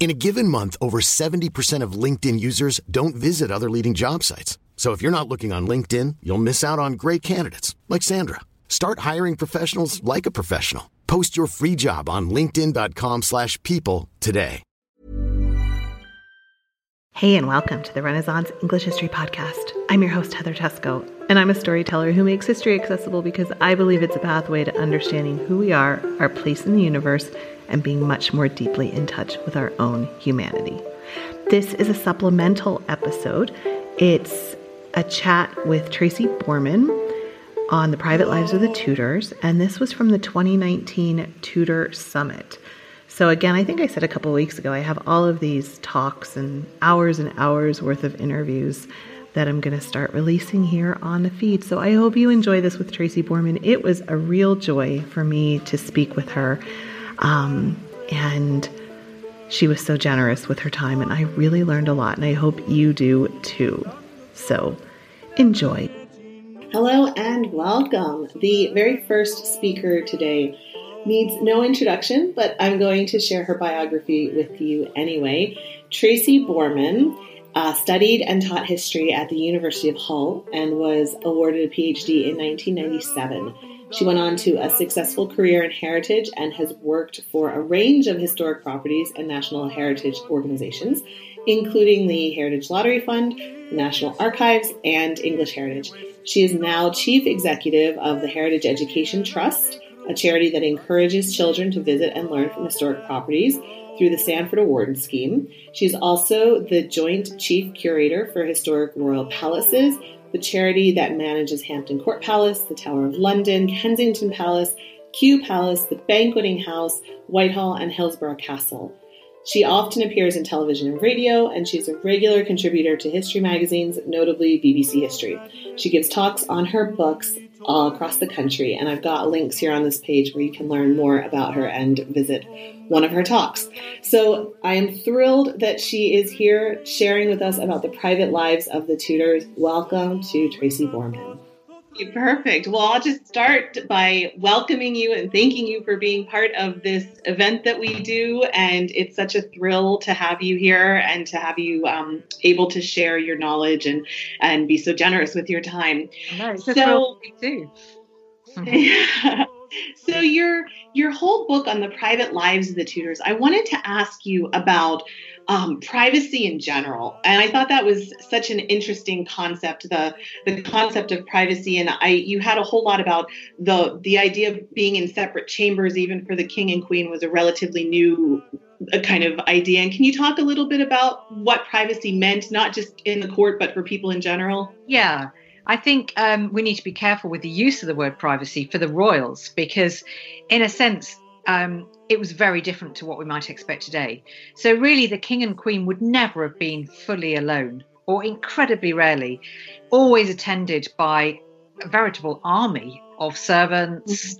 In a given month, over 70% of LinkedIn users don't visit other leading job sites. So if you're not looking on LinkedIn, you'll miss out on great candidates like Sandra. Start hiring professionals like a professional. Post your free job on linkedin.com/people today. Hey, and welcome to the Renaissance English History Podcast. I'm your host, Heather Teysko, and I'm a storyteller who makes history accessible because I believe it's a pathway to understanding who we are, our place in the universe, and being much more deeply in touch with our own humanity. This is a supplemental episode. It's a chat with Tracy Borman on the private lives of the Tudors, and this was from the 2019 Tudor Summit. So, again, I think I said a couple weeks ago, I have all of these talks and hours and hours worth of interviews that I'm going to start releasing here on the feed. So, I hope you enjoy this with Tracy Borman. It was a real joy for me to speak with her. Um, and she was so generous with her time, and I really learned a lot, and I hope you do too. So, enjoy. Hello and welcome. The very first speaker today needs no introduction, but I'm going to share her biography with you anyway. Tracy Borman uh, studied and taught history at the University of Hull and was awarded a PhD in 1997. She went on to a successful career in heritage and has worked for a range of historic properties and national heritage organizations, including the Heritage Lottery Fund, the National Archives, and English Heritage. She is now chief executive of the Heritage Education Trust, a charity that encourages children to visit and learn from historic properties through the Sandford Award Scheme. She's also the joint chief curator for Historic Royal Palaces, the charity that manages Hampton Court Palace, the Tower of London, Kensington Palace, Kew Palace, the Banqueting House, Whitehall, and Hillsborough Castle. She often appears in television and radio, and she's a regular contributor to history magazines, notably BBC History. She gives talks on her books all across the country, and I've got links here on this page where you can learn more about her and visit one of her talks. So I am thrilled that she is here sharing with us about the private lives of the Tudors. Welcome to Tracy Borman. Perfect. Well, I'll just start by welcoming you and thanking you for being part of this event that we do. And it's such a thrill to have you here and to have you um, able to share your knowledge and and be so generous with your time. No, it's a So- thrill for me too. so your your whole book on the private lives of the Tudors, I wanted to ask you about um, privacy in general, and I thought that was such an interesting concept the the concept of privacy. And I you had a whole lot about the the idea of being in separate chambers, even for the king and queen, was a relatively new a kind of idea. And can you talk a little bit about what privacy meant, not just in the court, but for people in general? Yeah, I think um, we need to be careful with the use of the word privacy for the royals because, in a sense, um, it was very different to what we might expect today. So, really, the king and queen would never have been fully alone, or incredibly rarely, always attended by a veritable army of servants,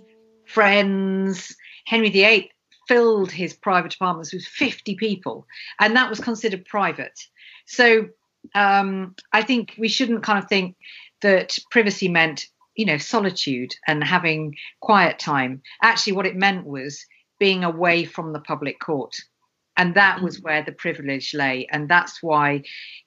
friends. Henry VIII filled his private apartments with 50 people, and that was considered private. So, um, I think we shouldn't kind of think that privacy meant, you know, solitude and having quiet time. Actually, what it meant was being away from the public court. And that was mm. where the privilege lay. And that's why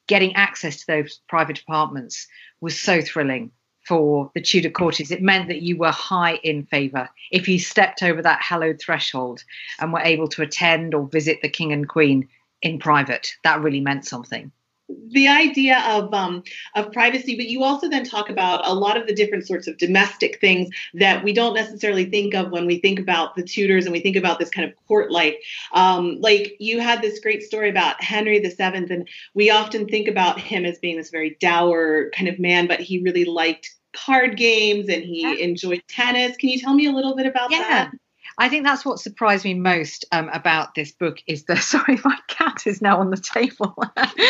getting access to those private apartments was so thrilling for the Tudor courtiers. It meant that you were high in favour. If you stepped over that hallowed threshold and were able to attend or visit the king and queen in private, that really meant something. The idea of um, of privacy, but you also then talk about a lot of the different sorts of domestic things that we don't necessarily think of when we think about the Tudors and we think about this kind of court life. Um, like you had this great story about Henry VII, and we often think about him as being this very dour kind of man, but he really liked card games and he yeah. enjoyed tennis. Can you tell me a little bit about yeah. that? I think that's what surprised me most um, about this book is that sorry, my cat is now on the table.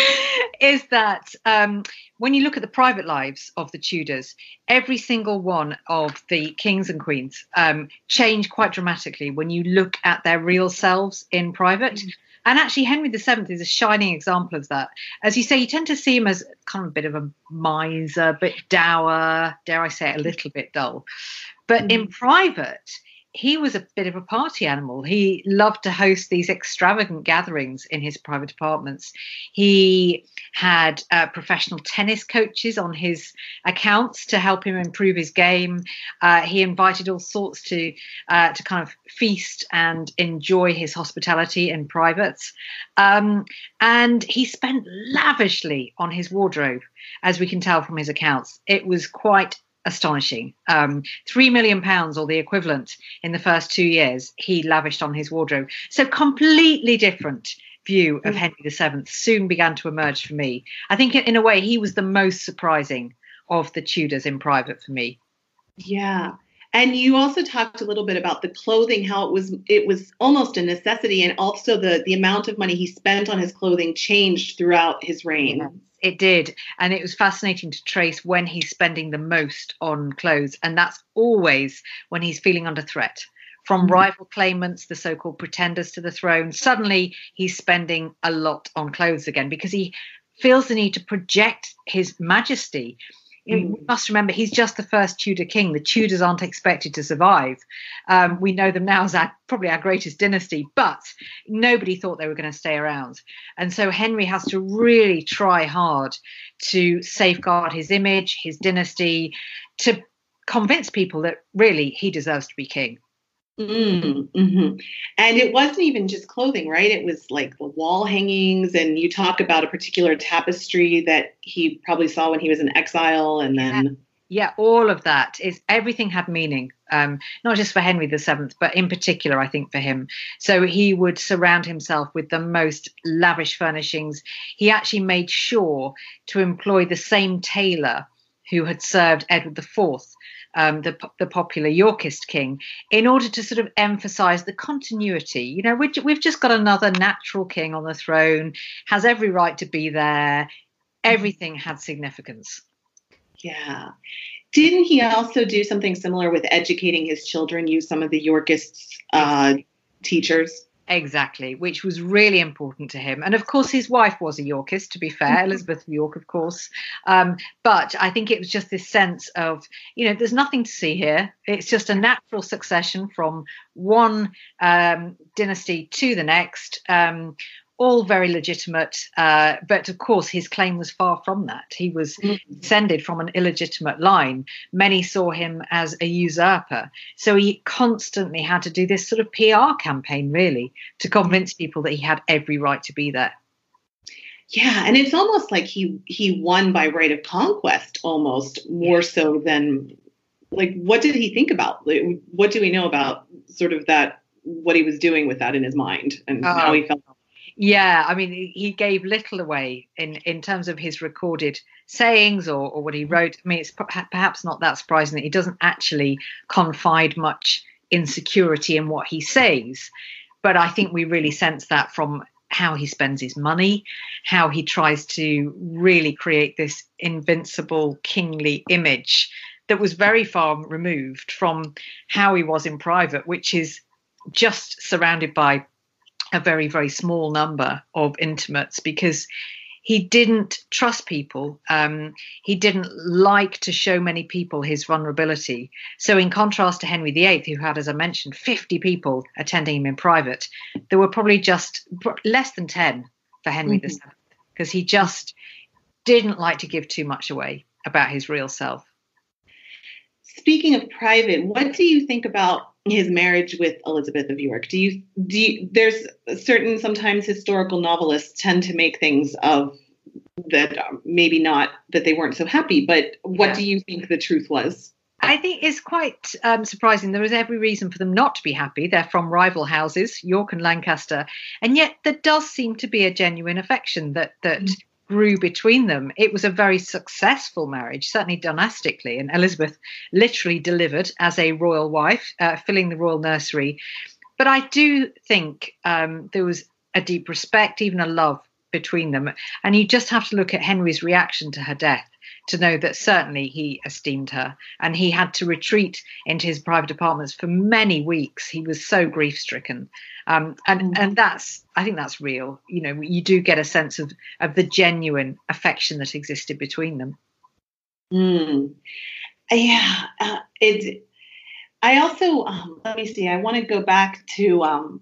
is that um, when you look at the private lives of the Tudors, every single one of the kings and queens um, change quite dramatically when you look at their real selves in private. Mm. And actually, Henry VII is a shining example of that. As you say, you tend to see him as kind of a bit of a miser, a bit dour, dare I say it, a little bit dull. But mm. in private, he was a bit of a party animal. He loved to host these extravagant gatherings in his private apartments. He had uh, professional tennis coaches on his accounts to help him improve his game. Uh, he invited all sorts to uh, to kind of feast and enjoy his hospitality in private. Um, and he spent lavishly on his wardrobe, as we can tell from his accounts. It was quite astonishing. Um, Three million pounds, or the equivalent, in the first two years, he lavished on his wardrobe. So completely different view of mm. Henry VII soon began to emerge for me. I think, in a way, he was the most surprising of the Tudors in private for me. Yeah. And you also talked a little bit about the clothing, how it was it was almost a necessity, and also the the amount of money he spent on his clothing changed throughout his reign. It did. And it was fascinating to trace when he's spending the most on clothes. And that's always when he's feeling under threat from mm-hmm. rival claimants, the so called pretenders to the throne. Suddenly he's spending a lot on clothes again because he feels the need to project his majesty you mm. must remember he's just the first Tudor king. The Tudors aren't expected to survive. Um, we know them now as our, probably our greatest dynasty, but nobody thought they were going to stay around. And so Henry has to really try hard to safeguard his image, his dynasty, to convince people that really he deserves to be king. Mm, hmm And it wasn't even just clothing, right? It was like the wall hangings, and you talk about a particular tapestry that he probably saw when he was in exile, and then. Yeah, all of that is everything had meaning, um, not just for Henry VII, but in particular, I think for him. So he would surround himself with the most lavish furnishings. He actually made sure to employ the same tailor who had served Edward IV um, the, the popular Yorkist king, in order to sort of emphasize the continuity. You know, we've just got another natural king on the throne, has every right to be there. Everything had significance. Yeah. Didn't he also do something similar with educating his children, use some of the Yorkists' uh, teachers? Exactly, which was really important to him. And of course, his wife was a Yorkist, to be fair, mm-hmm. Elizabeth of York, of course. Um, but I think it was just this sense of, you know, there's nothing to see here. It's just a natural succession from one um, dynasty to the next. Um, all very legitimate. Uh, but of course, his claim was far from that. He was mm-hmm. descended from an illegitimate line. Many saw him as a usurper. So he constantly had to do this sort of PR campaign, really, to convince people that he had every right to be there. Yeah, and it's almost like he he won by right of conquest, almost more so than like what did he think about? What do we know about sort of that? What he was doing with that in his mind and uh, how he felt yeah, I mean, he gave little away in, in terms of his recorded sayings or, or what he wrote. I mean, it's perhaps not that surprising that he doesn't actually confide much insecurity in what he says. But I think we really sense that from how he spends his money, how he tries to really create this invincible kingly image that was very far removed from how he was in private, which is just surrounded by a very, very small number of intimates because he didn't trust people. Um, he didn't like to show many people his vulnerability. So, in contrast to Henry VIII, who had, as I mentioned, 50 people attending him in private, there were probably just less than 10 for Henry mm-hmm. VII because he just didn't like to give too much away about his real self. Speaking of private, what do you think about his marriage with Elizabeth of York. Do you do you, there's certain sometimes historical novelists tend to make things of that maybe not that they weren't so happy. But what Yeah. do you think the truth was? I think it's quite um, surprising. There is every reason for them not to be happy. They're from rival houses, York and Lancaster, and yet there does seem to be a genuine affection that that grew between them. It was a very successful marriage, certainly dynastically, and Elizabeth literally delivered as a royal wife, uh, filling the royal nursery. But I do think um, there was a deep respect, even a love between them, and you just have to look at Henry's reaction to her death to know that certainly he esteemed her and he had to retreat into his private apartments for many weeks he was so grief stricken um, and and that's i think that's real you know you do get a sense of of the genuine affection that existed between them Mm. Yeah, uh, it. I also um, let me see. I want to go back to. Um,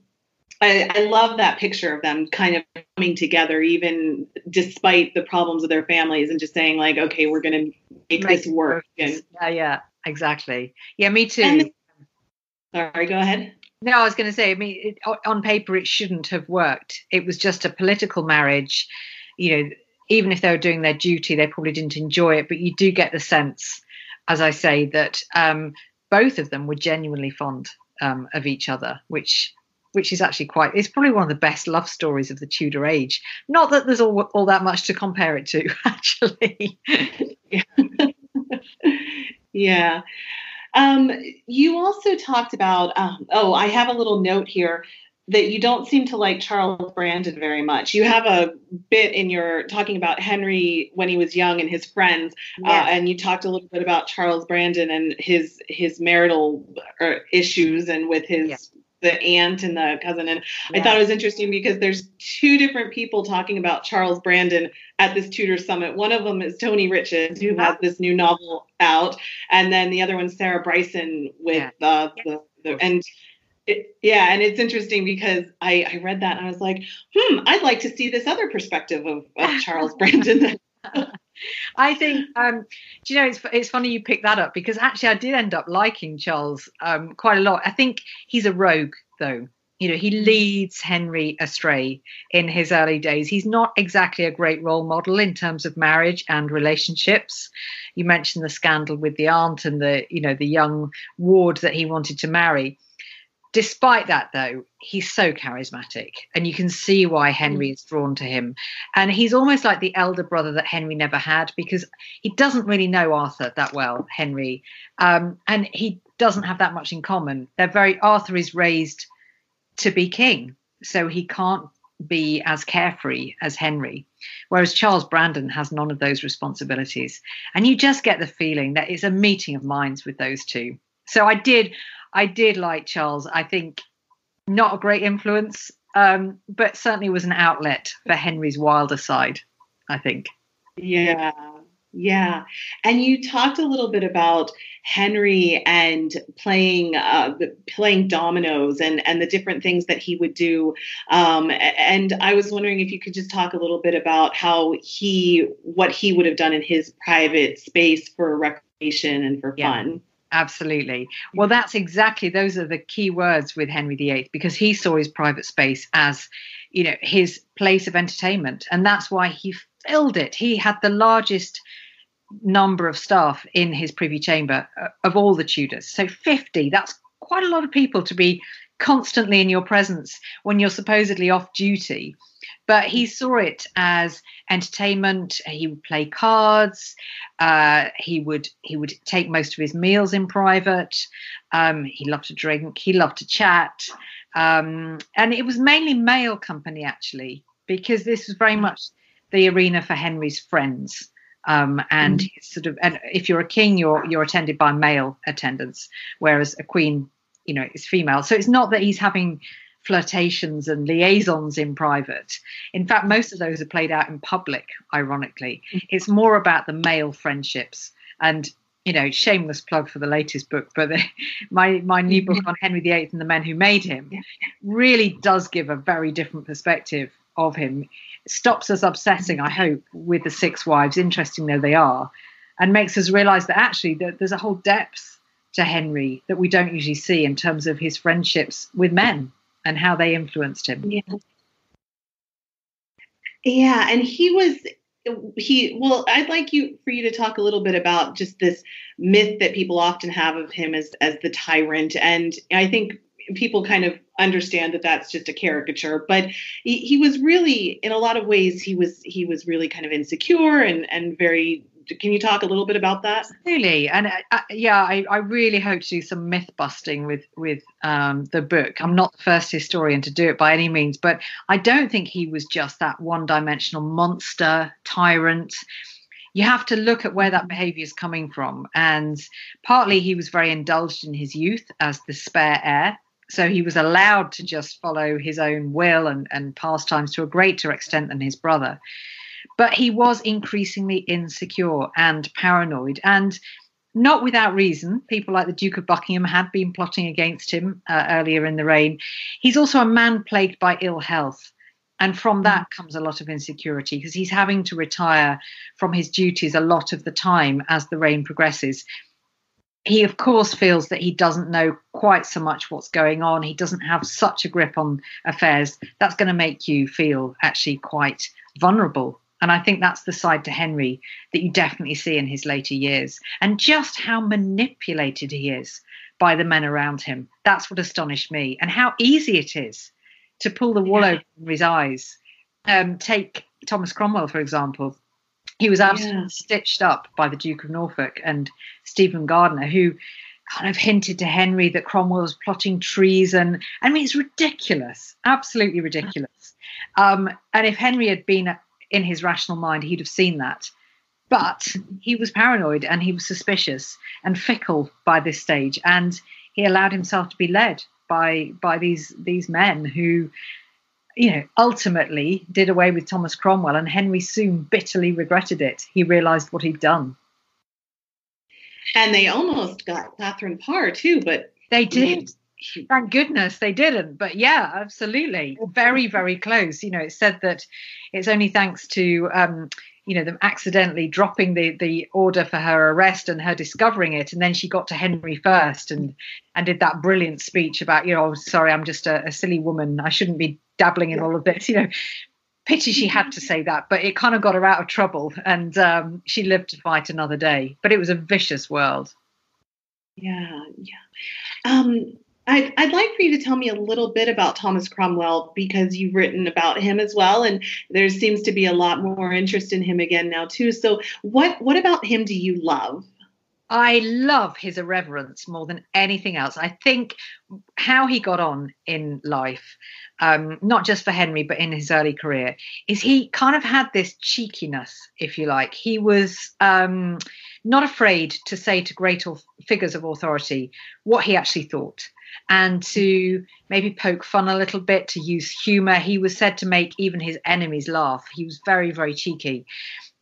I, I love that picture of them kind of coming together, even despite the problems of their families, and just saying like, "Okay, we're going to make this work." And, yeah yeah exactly yeah me too And- sorry, go ahead. No, I was going to say, I mean, it, on paper, it shouldn't have worked. It was just a political marriage. You know, even if they were doing their duty, they probably didn't enjoy it. But you do get the sense, as I say, that um, both of them were genuinely fond um, of each other, which which is actually quite it's probably one of the best love stories of the Tudor age. Not that there's all all that much to compare it to, actually. Yeah. Um, you also talked about, um, oh, I have a little note here that you don't seem to like Charles Brandon very much. You have a bit in your talking about Henry when he was young and his friends, uh, and you talked a little bit about Charles Brandon and his his marital uh, issues and with his Yeah. The aunt and the cousin. And I thought it was interesting because there's two different people talking about Charles Brandon at this Tudor Summit. One of them is Tony Riches, who has this new novel out, and then the other one's Sarah Bryson with uh, the, the and. It, yeah, and it's interesting because I, I read that and I was like, hmm, I'd like to see this other perspective of, of Charles Brandon. I think, um, do you know, it's, it's funny you picked that up because actually I did end up liking Charles um, quite a lot. I think he's a rogue, though. You know, he leads Henry astray in his early days. He's not exactly a great role model in terms of marriage and relationships. You mentioned the scandal with the aunt and the, you know, the young ward that he wanted to marry. Despite that, though, he's so charismatic, and you can see why Henry is drawn to him. And he's almost like the elder brother that Henry never had because he doesn't really know Arthur that well, Henry, um, and he doesn't have that much in common. They're very Arthur is raised to be king, so he can't be as carefree as Henry, whereas Charles Brandon has none of those responsibilities. And you just get the feeling that it's a meeting of minds with those two. So I did, I did like Charles. I think not a great influence, um, but certainly was an outlet for Henry's wilder side. I think. Yeah, yeah. And you talked a little bit about Henry and playing uh, playing dominoes and and the different things that he would do. Um, and I was wondering if you could just talk a little bit about how he what he would have done in his private space for recreation and for Yeah. fun. Absolutely. Well, that's exactly those are the key words with Henry VIII because he saw his private space as, you know, his place of entertainment, and that's why he filled it. He had the largest number of staff in his privy chamber uh, of all the Tudors. So 50, that's quite a lot of people to be constantly in your presence when you're supposedly off duty. But he saw it as entertainment. He would play cards. Uh, he would he would take most of his meals in private. Um, he loved to drink. He loved to chat, um, and it was mainly male company actually, because this was very much the arena for Henry's friends. Um, and it's sort of, and if you're a king, you're you're attended by male attendants, whereas a queen, you know, is female. So it's not that he's having flirtations and liaisons in private. In fact, most of those are played out in public, ironically. Mm-hmm. It's more about the male friendships. And, you know, shameless plug for the latest book, but the, my, my new book mm-hmm. on Henry VIII and the men who made him really does give a very different perspective of him. Stops us obsessing, I mm-hmm. hope, with the six wives, interesting though they are, and makes us realize that actually there- there's a whole depth to Henry that we don't usually see in terms of his friendships with men and how they influenced him. Yeah. Yeah, and he was he well i'd like you for you to talk a little bit about just this myth that people often have of him as as the tyrant and i think people kind of understand that that's just a caricature but he, he was really in a lot of ways he was he was really kind of insecure and and very can you talk a little bit about that? Absolutely, and uh, uh, yeah, I, I, really hope to do some myth busting with with um, the book. I'm not the first historian to do it by any means, but I don't think he was just that one dimensional monster tyrant. You have to look at where that behavior is coming from, and partly he was very indulged in his youth as the spare heir. So he was allowed to just follow his own will and, and pastimes to a greater extent than his brother. But he was increasingly insecure and paranoid. And not without reason. People like the Duke of Buckingham had been plotting against him uh, earlier in the reign. He's also a man plagued by ill health. And from that comes a lot of insecurity because he's having to retire from his duties a lot of the time as the reign progresses. He, of course, feels that he doesn't know quite so much what's going on. He doesn't have such a grip on affairs. That's going to make you feel actually quite vulnerable and I think that's the side to Henry that you definitely see in his later years. And just how manipulated he is by the men around him. That's what astonished me. And how easy it is to pull the wool yeah. over his eyes. Um, take Thomas Cromwell, for example. He was absolutely yeah. stitched up by the Duke of Norfolk and Stephen Gardiner, who kind of hinted to Henry that Cromwell was plotting treason. I mean, it's ridiculous, absolutely ridiculous. Um, and if Henry had been in his rational mind, he'd have seen that. But he was paranoid and he was suspicious and fickle by this stage, and he allowed himself to be led by by these these men who, you know, ultimately did away with Thomas Cromwell, and Henry soon bitterly regretted it. He realised what he'd done. And they almost got Catherine Parr too, but they did. Thank goodness they didn't. But yeah, absolutely. Very, very close. You know, it said that it's only thanks to um, you know them accidentally dropping the the order for her arrest and her discovering it and then she got to henry first and and did that brilliant speech about you know oh, sorry i'm just a, a silly woman i shouldn't be dabbling in all of this you know pity she had to say that but it kind of got her out of trouble and um, she lived to fight another day but it was a vicious world yeah yeah um I'd, I'd like for you to tell me a little bit about Thomas Cromwell because you've written about him as well, and there seems to be a lot more interest in him again now too. So, what what about him do you love? I love his irreverence more than anything else. I think how he got on in life, um, not just for Henry, but in his early career, is he kind of had this cheekiness, if you like. He was um, not afraid to say to great figures of authority what he actually thought and to maybe poke fun a little bit, to use humor. He was said to make even his enemies laugh. He was very, very cheeky.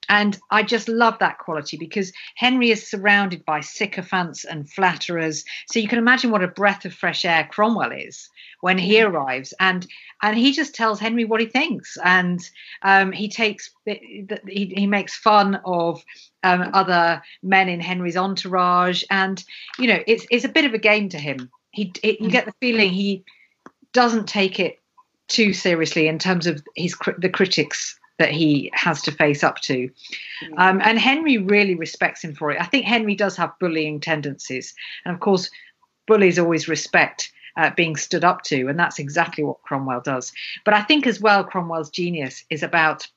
And I just love that quality because Henry is surrounded by sycophants and flatterers. So you can imagine what a breath of fresh air Cromwell is when he arrives, and and he just tells Henry what he thinks, and um, he takes he, he makes fun of um, other men in Henry's entourage, and you know it's it's a bit of a game to him. He it, you get the feeling he doesn't take it too seriously in terms of his the critics that he has to face up to. Um, and Henry really respects him for it. I think Henry does have bullying tendencies. And of course, bullies always respect uh, being stood up to. And that's exactly what Cromwell does. But I think as well, Cromwell's genius is about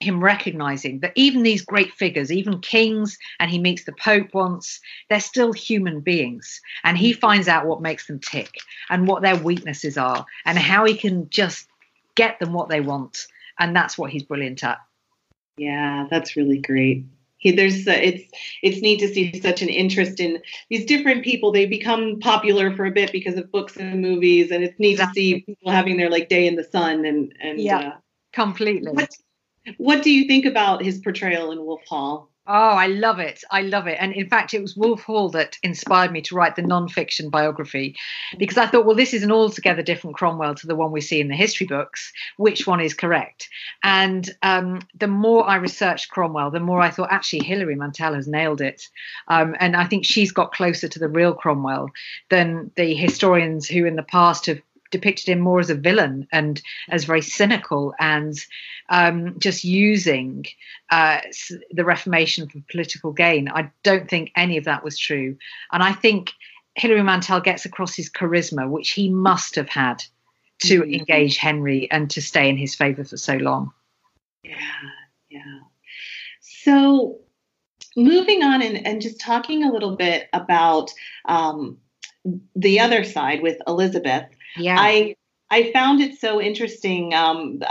him recognizing that even these great figures, even kings, and he meets the Pope once, they're still human beings. And he finds out what makes them tick and what their weaknesses are and how he can just get them what they want. And that's what he's brilliant at. Yeah, that's really great. He, there's uh, it's it's neat to see such an interest in these different people. They become popular for a bit because of books and movies, and it's neat exactly. to see people having their like day in the sun and and yeah, uh, completely. What, what do you think about his portrayal in Wolf Hall? Oh, I love it. I love it. And in fact, it was Wolf Hall that inspired me to write the non-fiction biography because I thought, well, this is an altogether different Cromwell to the one we see in the history books. Which one is correct? And um, the more I researched Cromwell, the more I thought, actually, Hilary Mantel has nailed it. Um, and I think she's got closer to the real Cromwell than the historians who in the past have depicted him more as a villain and as very cynical and um, just using uh, the Reformation for political gain. I don't think any of that was true. And I think Hilary Mantel gets across his charisma, which he must have had to mm-hmm. engage Henry and to stay in his favor for so long. Yeah, yeah. So moving on and, and just talking a little bit about um, the other side with Elizabeth. Yeah. I I found it so interesting. Um,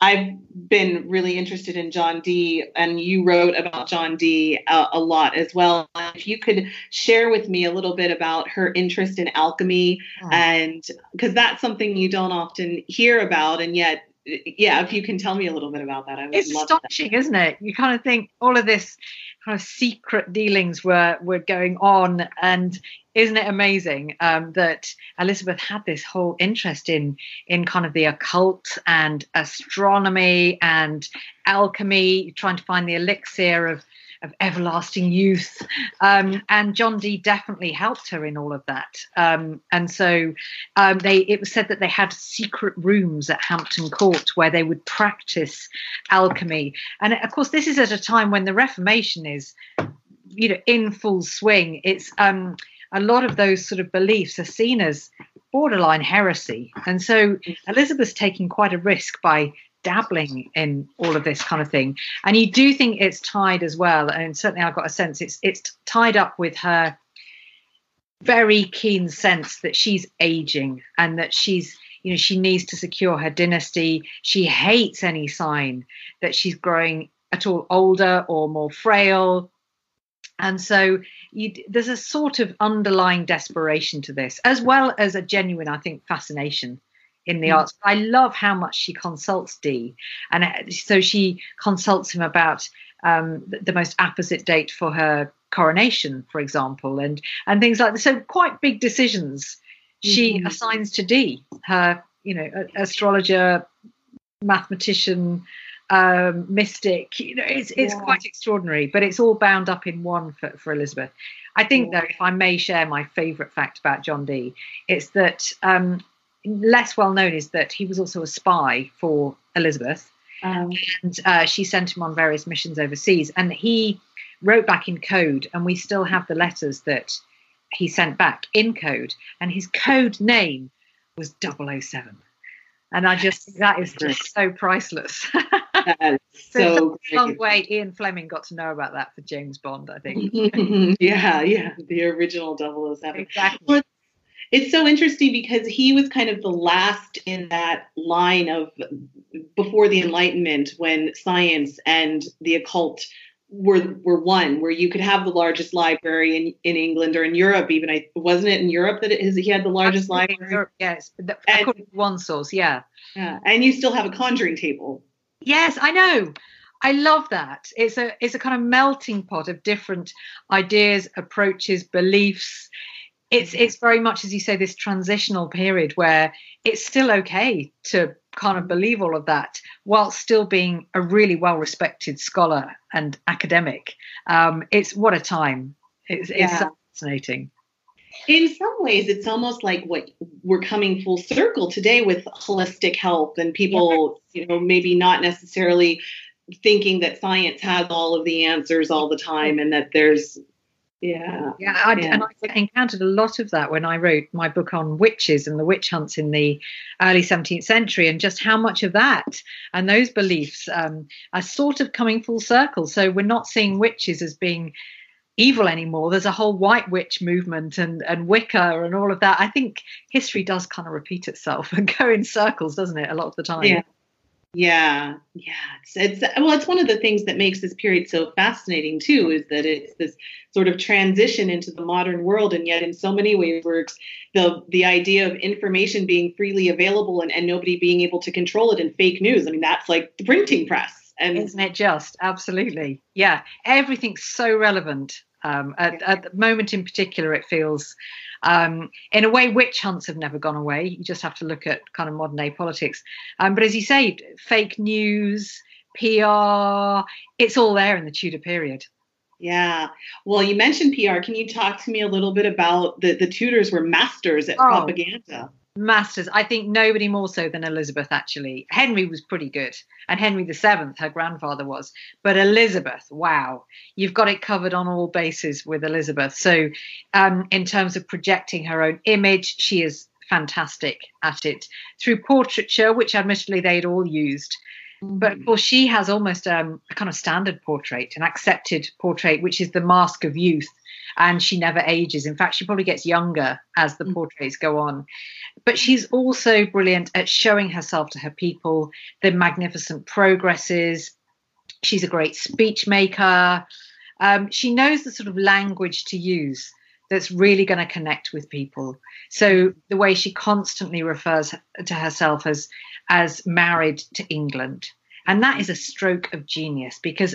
I've been really interested in John Dee, and you wrote about John Dee a, a, lot as well. If you could share with me a little bit about her interest in alchemy, oh. and because that's something you don't often hear about, and yet yeah, if you can tell me a little bit about that, I would it's love astonishing, isn't it? You kind of think all of this kind of secret dealings were were going on, and isn't it amazing um, that Elizabeth had this whole interest in in kind of the occult and astronomy and alchemy, trying to find the elixir of of everlasting youth. Um, and John Dee definitely helped her in all of that. Um, and so um, they it was said that they had secret rooms at Hampton Court where they would practice alchemy. And of course, this is at a time when the Reformation is, you know, in full swing. It's um, a lot of those sort of beliefs are seen as borderline heresy. And so Elizabeth's taking quite a risk by dabbling in all of this kind of thing. And you do think it's tied as well, and certainly I've got a sense it's it's tied up with her very keen sense that she's aging and that she's you know she needs to secure her dynasty. She hates any sign that she's growing at all older or more frail. And so you, there's a sort of underlying desperation to this, as well as a genuine, I think, fascination in the mm. arts. I love how much she consults Dee, and uh, so she consults him about um, the, the, most apposite date for her coronation, for example, and and things like that. So quite big decisions she mm-hmm. assigns to Dee, her you know astrologer, mathematician. Um, mystic, you know, it's it's yeah. quite extraordinary, but it's all bound up in one for, for Elizabeth. I think, though, if I may share my favourite fact about John Dee, it's that um, less well known is that he was also a spy for Elizabeth. Um, and uh, she sent him on various missions overseas. And he wrote back in code, and we still have the letters that he sent back in code. And his code name was 007. And I just, that is just so priceless. so, so long way Ian Fleming got to know about that for James Bond, I think. yeah, yeah, the original 007. Exactly. Well, it's so interesting because he was kind of the last in that line of before the enlightenment when science and the occult were were one where you could have the largest library in, in England or in Europe even. I wasn't it in Europe that is he had the largest library? Europe, yes. The, according to one source yeah. Yeah and you still have a conjuring table. Yes I know. I love that. It's a it's a kind of melting pot of different ideas approaches beliefs it's it's very much as you say this transitional period where it's still okay to kind of believe all of that while still being a really well respected scholar and academic um, it's what a time it's, yeah. it's fascinating in some ways it's almost like what we're coming full circle today with holistic health and people yeah. you know maybe not necessarily thinking that science has all of the answers all the time and that there's yeah. Yeah. I, yeah. And I encountered a lot of that when I wrote my book on witches and the witch hunts in the early 17th century, and just how much of that and those beliefs um, are sort of coming full circle. So we're not seeing witches as being evil anymore. There's a whole white witch movement and, and Wicca and all of that. I think history does kind of repeat itself and go in circles, doesn't it, a lot of the time? Yeah. Yeah, yeah. It's, it's well, it's one of the things that makes this period so fascinating too, is that it's this sort of transition into the modern world, and yet in so many ways works the the idea of information being freely available and, and nobody being able to control it in fake news. I mean, that's like the printing press. And isn't it just absolutely? Yeah, everything's so relevant. Um, at, at the moment in particular, it feels um, in a way, witch hunts have never gone away. You just have to look at kind of modern day politics. Um, but as you say, fake news, PR, it's all there in the Tudor period. Yeah. Well, you mentioned PR. Can you talk to me a little bit about the, the Tudors were masters at oh, propaganda? Masters. I think nobody more so than Elizabeth, actually. Henry was pretty good, and Henry VII, her grandfather, was. But Elizabeth, wow, you've got it covered on all bases with Elizabeth. So, um, in terms of projecting her own image, she is fantastic at it through portraiture, which admittedly they'd all used. But of course, she has almost um, a kind of standard portrait, an accepted portrait, which is the mask of youth and she never ages. In fact, she probably gets younger as the mm. portraits go on. But she's also brilliant at showing herself to her people, the magnificent progresses. She's a great speech maker. Um, she knows the sort of language to use that's really going to connect with people. So the way she constantly refers to herself as as married to England, and that is a stroke of genius because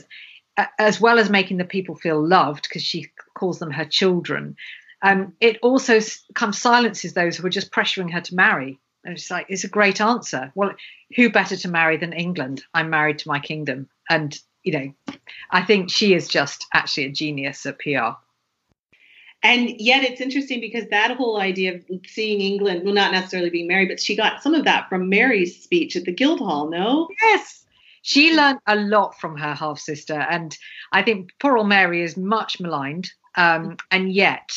as well as making the people feel loved because she calls them her children, um, it also of silences those who are just pressuring her to marry. And it's like, it's a great answer. Well, who better to marry than England? I'm married to my kingdom. And, you know, I think she is just actually a genius at PR. And yet it's interesting because that whole idea of seeing England, well, not necessarily being married, but she got some of that from Mary's speech at the Guildhall, no? Yes, she learned a lot from her half sister, and I think poor old Mary is much maligned. Um, and yet,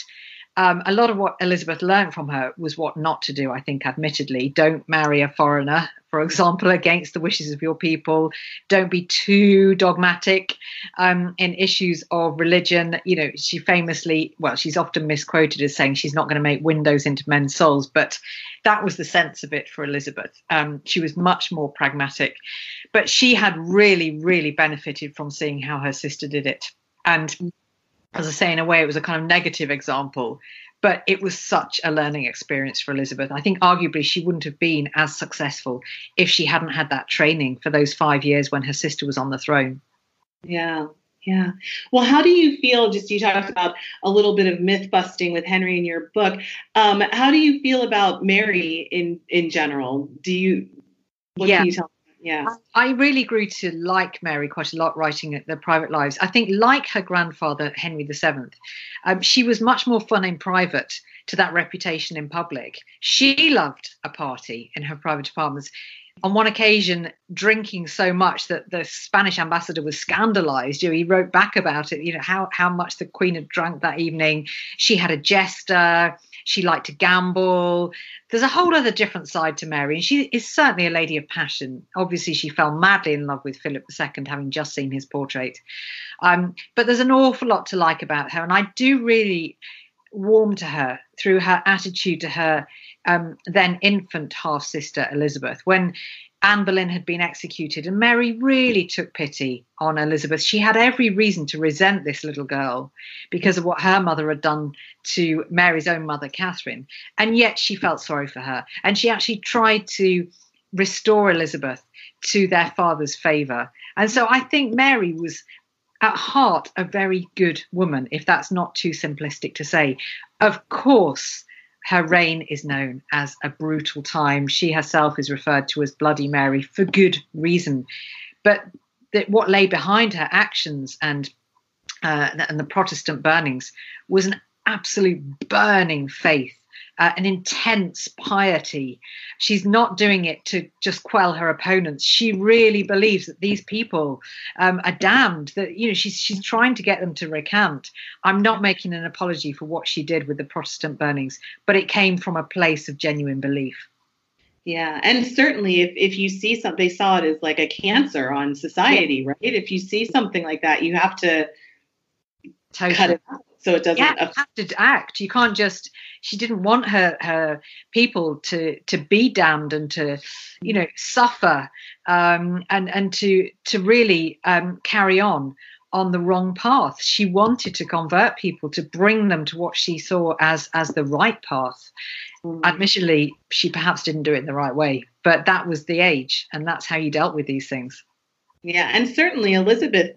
um, a lot of what Elizabeth learned from her was what not to do, I think, admittedly. Don't marry a foreigner, for example, against the wishes of your people. Don't be too dogmatic um, in issues of religion. You know, she famously, well, she's often misquoted as saying she's not going to make windows into men's souls, but that was the sense of it for Elizabeth. Um, she was much more pragmatic, but she had really, really benefited from seeing how her sister did it. And as I say, in a way, it was a kind of negative example, but it was such a learning experience for Elizabeth. I think arguably she wouldn't have been as successful if she hadn't had that training for those five years when her sister was on the throne. Yeah. Yeah. Well, how do you feel? Just you talked about a little bit of myth busting with Henry in your book. Um, how do you feel about Mary in in general? Do you? What yeah. can you tell yeah. I really grew to like Mary quite a lot writing their private lives. I think, like her grandfather, Henry VII, um, she was much more fun in private to that reputation in public. She loved a party in her private apartments. On one occasion, drinking so much that the Spanish ambassador was scandalized. You know, he wrote back about it, you know, how, how much the Queen had drunk that evening. She had a jester she liked to gamble. There's a whole other different side to Mary, and she is certainly a lady of passion. Obviously, she fell madly in love with Philip II, having just seen his portrait. Um, but there's an awful lot to like about her, and I do really warm to her through her attitude to her um, then infant half sister Elizabeth. When Anne Boleyn had been executed, and Mary really took pity on Elizabeth. She had every reason to resent this little girl because of what her mother had done to Mary's own mother, Catherine. And yet she felt sorry for her. And she actually tried to restore Elizabeth to their father's favor. And so I think Mary was at heart a very good woman, if that's not too simplistic to say. Of course, her reign is known as a brutal time. She herself is referred to as Bloody Mary for good reason. But that what lay behind her actions and uh, and the Protestant burnings was an absolute burning faith uh, an intense piety. She's not doing it to just quell her opponents. She really believes that these people um, are damned. That you know she's she's trying to get them to recant. I'm not making an apology for what she did with the Protestant burnings, but it came from a place of genuine belief. Yeah, and certainly if, if you see something, they saw it as like a cancer on society, yeah. right? If you see something like that, you have to totally. cut it out so it doesn't. Yeah, you have to act. You can't just. She didn't want her her people to to be damned and to, you know, suffer um, and and to to really um, carry on on the wrong path. She wanted to convert people to bring them to what she saw as as the right path. Mm. Admittedly, she perhaps didn't do it in the right way, but that was the age, and that's how you dealt with these things. Yeah, and certainly Elizabeth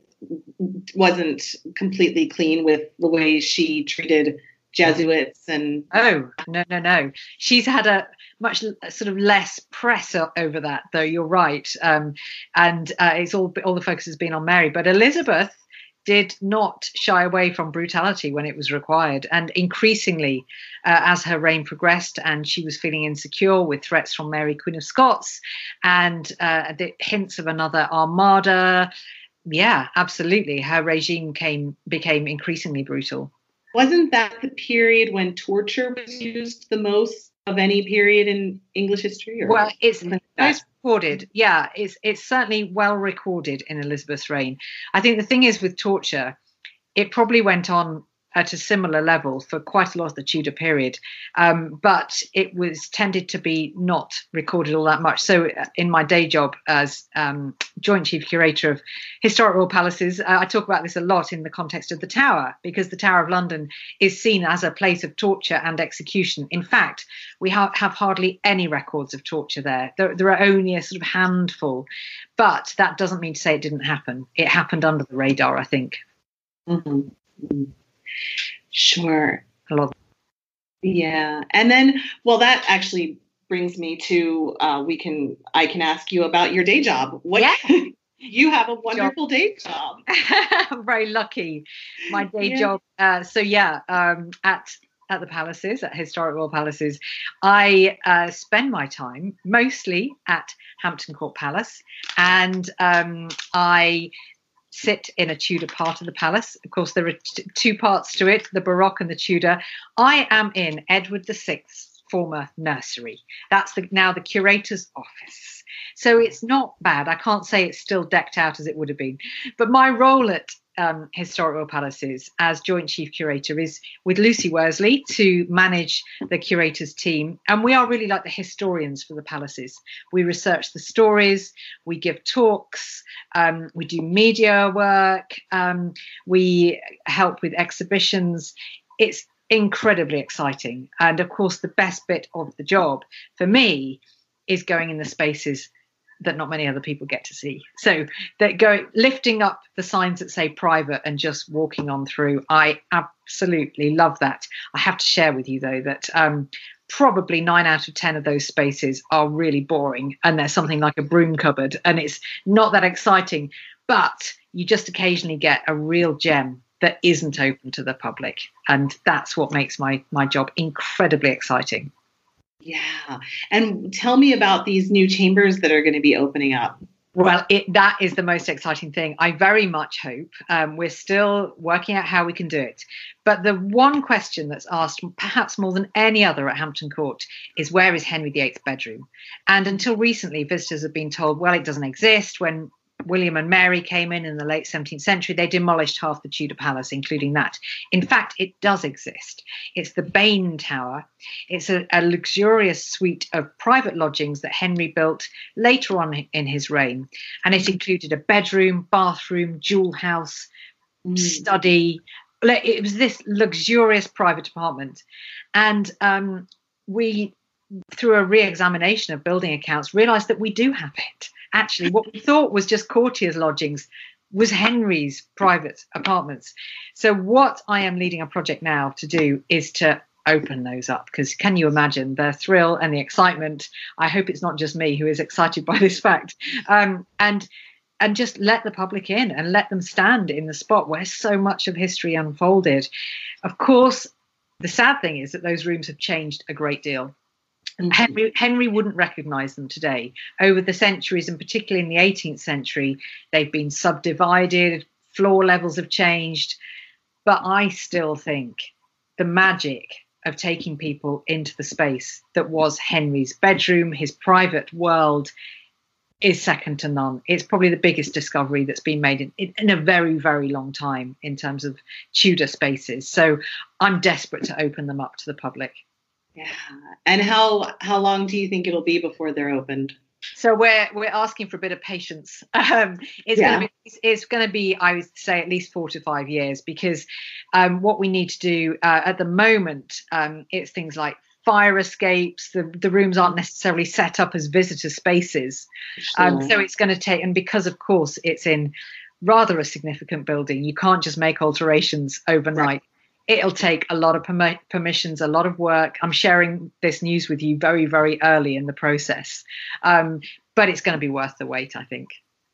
wasn't completely clean with the way she treated Jesuits and oh no no no. She's had a much sort of less press over that though. You're right. Um, and uh, it's all all the focus has been on Mary. But Elizabeth did not shy away from brutality when it was required. And increasingly, uh, as her reign progressed and she was feeling insecure with threats from Mary, Queen of Scots, and uh, the hints of another armada, yeah, absolutely, her regime came became increasingly brutal. Wasn't that the period when torture was used the most of any period in English history? well, it's most recorded. Yeah, it's it's certainly well recorded in Elizabeth's reign. I think the thing is with torture, it probably went on at a similar level for quite a lot of the Tudor period, um, but it was tended to be not recorded all that much. So, uh, in my day job as um, joint chief curator of historic royal palaces, uh, I talk about this a lot in the context of the Tower because the Tower of London is seen as a place of torture and execution. In fact, we ha- have hardly any records of torture there. there. There are only a sort of handful, but that doesn't mean to say it didn't happen. It happened under the radar, I think. Mm-hmm. Sure. I love. Yeah, and then well, that actually brings me to uh, we can I can ask you about your day job. What yeah. you have a wonderful job. day job. I'm very lucky. My day yeah. job. Uh, so yeah, um, at at the palaces, at historic royal palaces, I uh, spend my time mostly at Hampton Court Palace, and um, I sit in a Tudor part of the palace. Of course, there are t- two parts to it the Baroque and the Tudor. I am in Edward VI's former nursery. That's the, now the curator's office. So it's not bad. I can't say it's still decked out as it would have been. But my role at um, historical palaces as joint chief curator is with Lucy Worsley to manage the curators team. And we are really like the historians for the palaces. We research the stories, we give talks, um, we do media work, um, we help with exhibitions. It's incredibly exciting. And of course, the best bit of the job for me is going in the spaces that not many other people get to see. So that go lifting up the signs that say private and just walking on through. I absolutely love that. I have to share with you though that um, probably nine out of ten of those spaces are really boring and there's something like a broom cupboard and it's not that exciting. But you just occasionally get a real gem that isn't open to the public, and that's what makes my my job incredibly exciting. Yeah. And tell me about these new chambers that are going to be opening up. Well, it, that is the most exciting thing. I very much hope um, we're still working out how we can do it. But the one question that's asked, perhaps more than any other at Hampton Court, is where is Henry VIII's bedroom? And until recently, visitors have been told, well, it doesn't exist. When William and Mary came in in the late 17th century, they demolished half the Tudor palace, including that. In fact, it does exist. It's the Bayne Tower. It's a, a luxurious suite of private lodgings that Henry built later on in his reign. And it included a bedroom, bathroom, jewel house, mm. study. It was this luxurious private apartment. And um, we, through a re examination of building accounts, realized that we do have it actually what we thought was just courtiers' lodgings was Henry's private apartments. So what I am leading a project now to do is to open those up because can you imagine the thrill and the excitement? I hope it's not just me who is excited by this fact. Um, and and just let the public in and let them stand in the spot where so much of history unfolded. Of course, the sad thing is that those rooms have changed a great deal. Henry, Henry wouldn't recognize them today. Over the centuries, and particularly in the 18th century, they've been subdivided, floor levels have changed. But I still think the magic of taking people into the space that was Henry's bedroom, his private world, is second to none. It's probably the biggest discovery that's been made in, in, a very, very long time in terms of Tudor spaces. So I'm desperate to open them up to the public. Yeah. And how how long do you think it'll be before they're opened? So we're we're asking for a bit of patience. Um, it's yeah. going to be it's going to be I would say at least four to five years because um, what we need to do uh, at the moment um, it's things like fire escapes. The the rooms aren't necessarily set up as visitor spaces, um, so it's going to take and because of course it's in rather a significant building. You can't just make alterations overnight. Right it'll take a lot of perm- permissions, a lot of work. I'm sharing this news with you very, very early in the process, um, but it's going to be worth the wait, I think.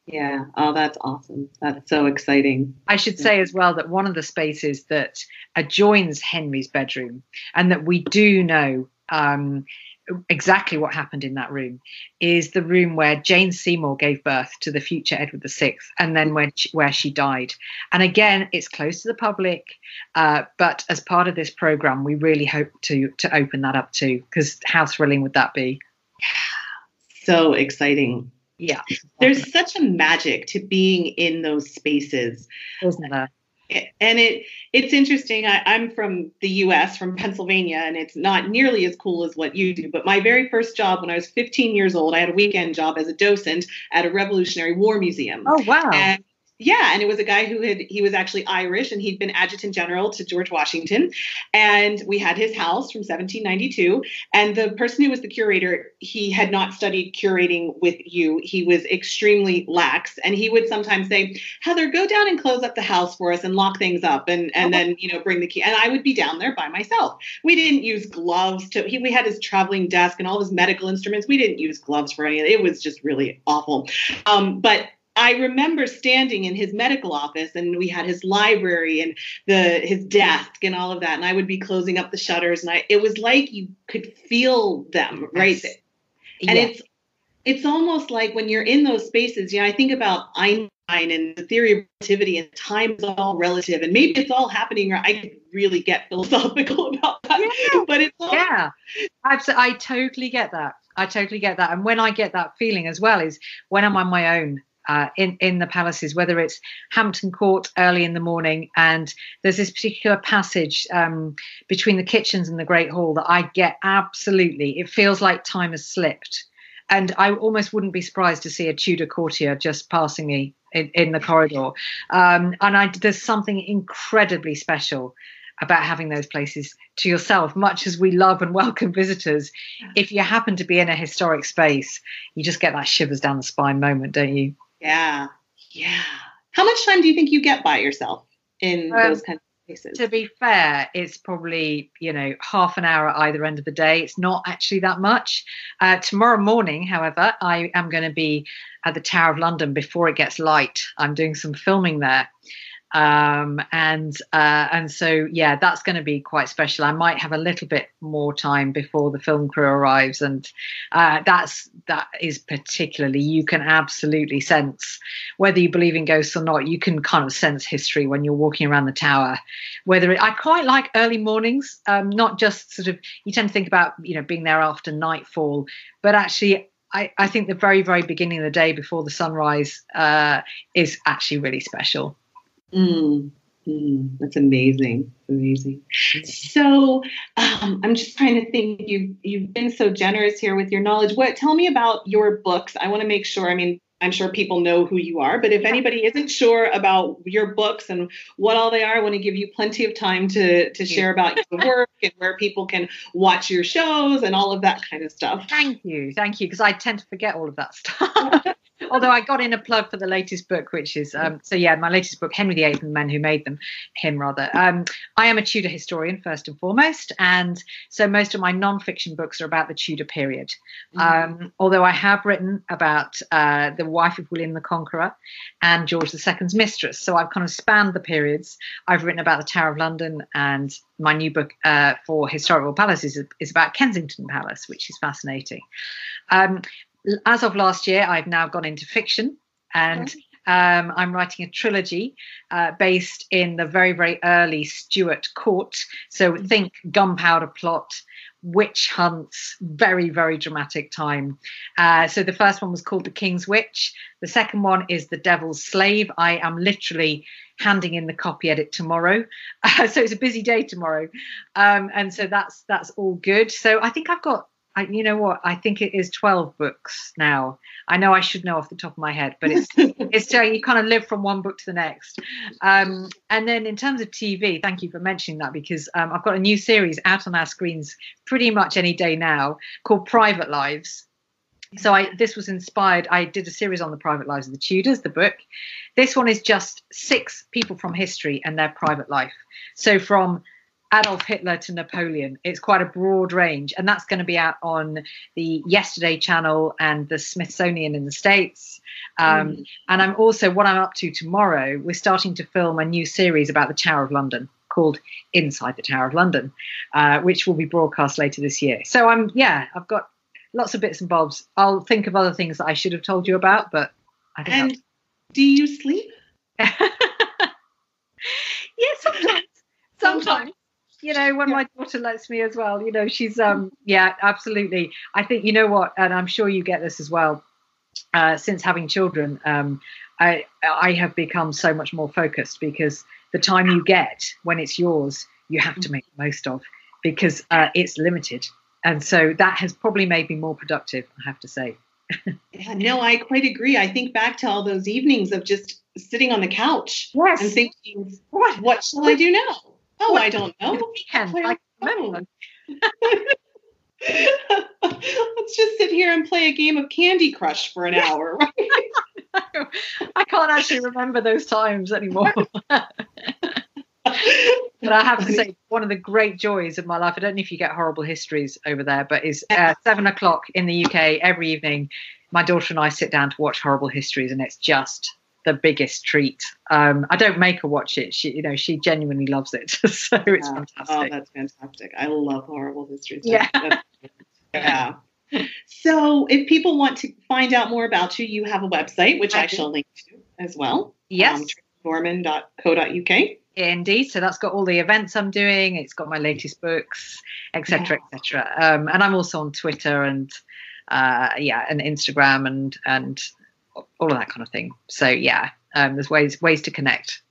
Yeah. Oh, that's awesome. That's so exciting. I should say as well that one of the spaces that adjoins Henry's bedroom, and that we do know um, exactly what happened in that room, is the room where Jane Seymour gave birth to the future Edward VI, and then when she, where she died. And again, it's close to the public, uh, but as part of this program, we really hope to to open that up too, because how thrilling would that be? So exciting. Yeah. There's such a magic to being in those spaces. Isn't there? And it it's interesting. I, I'm from the US, from Pennsylvania, and it's not nearly as cool as what you do. But my very first job when I was 15 years old, I had a weekend job as a docent at a Revolutionary War Museum. Oh wow. And yeah, and it was a guy who had he was actually Irish and he'd been adjutant general to George Washington, and we had his house from 1792. And the person who was the curator, he had not studied curating with you. He was extremely lax, and he would sometimes say, "Heather, go down and close up the house for us and lock things up, and and then you know bring the key." And I would be down there by myself. We didn't use gloves to. He, we had his traveling desk and all his medical instruments. We didn't use gloves for any of it. It was just really awful. Um, but I remember standing in his medical office and we had his library and the his desk and all of that and I would be closing up the shutters and I it was like you could feel them right there. And it's it's almost like when you're in those spaces, you know, I think about Einstein and the theory of relativity and time is all relative and maybe it's all happening or I could really get philosophical about that. Yeah. But it's all, yeah, Absolutely. I totally get that. I totally get that. And when I get that feeling as well is when I'm on my own uh, in in the palaces, whether it's Hampton Court early in the morning, and there's this particular passage um, between the kitchens and the Great Hall that I get absolutely. It feels like time has slipped, and I almost wouldn't be surprised to see a Tudor courtier just passing me in, in the corridor. Um, and I, there's something incredibly special about having those places to yourself, much as we love and welcome visitors. If you happen to be in a historic space, you just get that shivers down the spine moment, don't you? Yeah. Yeah. How much time do you think you get by yourself in Um, those kind of places? To be fair, it's probably you know half an hour at either end of the day. It's not actually that much. Uh, tomorrow morning, however, I am going to be at the Tower of London before it gets light. I'm doing some filming there, um, and uh, and so yeah, that's going to be quite special. I might have a little bit more time before the film crew arrives, and uh, that's that is particularly you can absolutely sense whether you believe in ghosts or not. You can kind of sense history when you're walking around the tower. Whether it, I quite like early mornings, um, not just sort of you tend to think about you know being there after nightfall, but actually. I, I think the very, very beginning of the day before the sunrise uh, is actually really special. Mm, mm, that's amazing. Amazing. So um, I'm just trying to think. You've you've been so generous here with your knowledge. What? Tell me about your books. I want to make sure. I mean, I'm sure people know who you are, but if anybody isn't sure about your books and what all they are, I want to give you plenty of time to to share about your work and where people can watch your shows and all of that kind of stuff. Thank you, thank you, because I tend to forget all of that stuff. Although I got in a plug for the latest book, which is um, so yeah, my latest book, Henry VIII and the Men Who Made Them, him rather. Um, I am a Tudor historian first and foremost, and so most of my non-fiction books are about the Tudor period. Um, although I have written about uh, the wife of William the Conqueror and George II's mistress, so I've kind of spanned the periods. I've written about the Tower of London, and my new book uh, for historical palaces is, is about Kensington Palace, which is fascinating. Um, as of last year, I've now gone into fiction and um, I'm writing a trilogy uh, based in the very, very early Stuart court. So think gunpowder plot, witch hunts, very, very dramatic time. Uh, so the first one was called The King's Witch. The second one is The Devil's Slave. I am literally handing in the copy edit tomorrow. Uh, so it's a busy day tomorrow. Um, and so that's that's all good. So I think I've got I, you know what? I think it is 12 books now. I know I should know off the top of my head, but it's it's uh, you kind of live from one book to the next. Um, and then in terms of TV, thank you for mentioning that because um, I've got a new series out on our screens pretty much any day now called Private Lives. So I this was inspired. I did a series on the private lives of the Tudors, the book. This one is just six people from history and their private life. So from Adolf Hitler to Napoleon. It's quite a broad range, and that's going to be out on the Yesterday channel and the Smithsonian in the States. Um, mm. And I'm also, what I'm up to tomorrow, we're starting to film a new series about the Tower of London called Inside the Tower of London, uh, which will be broadcast later this year. So I'm, yeah, I've got lots of bits and bobs. I'll think of other things that I should have told you about, but I think. And do you sleep? yeah, sometimes. Sometimes. You know, when yeah. my daughter lets me as well, you know, she's um yeah, absolutely. I think you know what, and I'm sure you get this as well. Uh, since having children, um, I I have become so much more focused because the time you get when it's yours, you have to make the most of because uh, it's limited, and so that has probably made me more productive. I have to say. yeah, no, I quite agree. I think back to all those evenings of just sitting on the couch yes. and thinking, what, what shall I do now? Oh, what? I don't know. Weekend, I remember. Let's just sit here and play a game of Candy Crush for an hour, right? I can't actually remember those times anymore. but I have to say, one of the great joys of my life, I don't know if you get horrible histories over there, but is uh, seven o'clock in the UK every evening. My daughter and I sit down to watch horrible histories, and it's just the biggest treat. Um, I don't make her watch it. She, you know, she genuinely loves it. so it's yeah. fantastic. Oh, that's fantastic. I love horrible histories. Yeah. yeah. So, if people want to find out more about you, you have a website, which I, I shall link to as well. Yes. Um, norman.co.uk. Indeed. So that's got all the events I'm doing. It's got my latest books, etc., yeah. etc. Um, and I'm also on Twitter and uh, yeah, and Instagram and and all of that kind of thing. So yeah, um, there's ways ways to connect.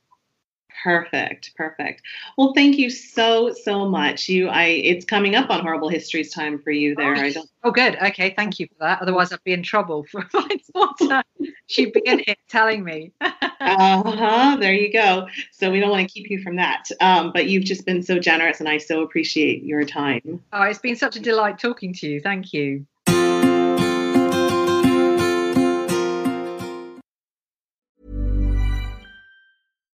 Perfect, perfect. Well, thank you so so much. You, I, it's coming up on Horrible Histories time for you there. Oh, I don't. Oh, good. Okay, thank you for that. Otherwise, I'd be in trouble for my daughter. She'd be in here telling me. uh huh. There you go. So we don't want to keep you from that. Um, but you've just been so generous, and I so appreciate your time. Oh, it's been such a delight talking to you. Thank you.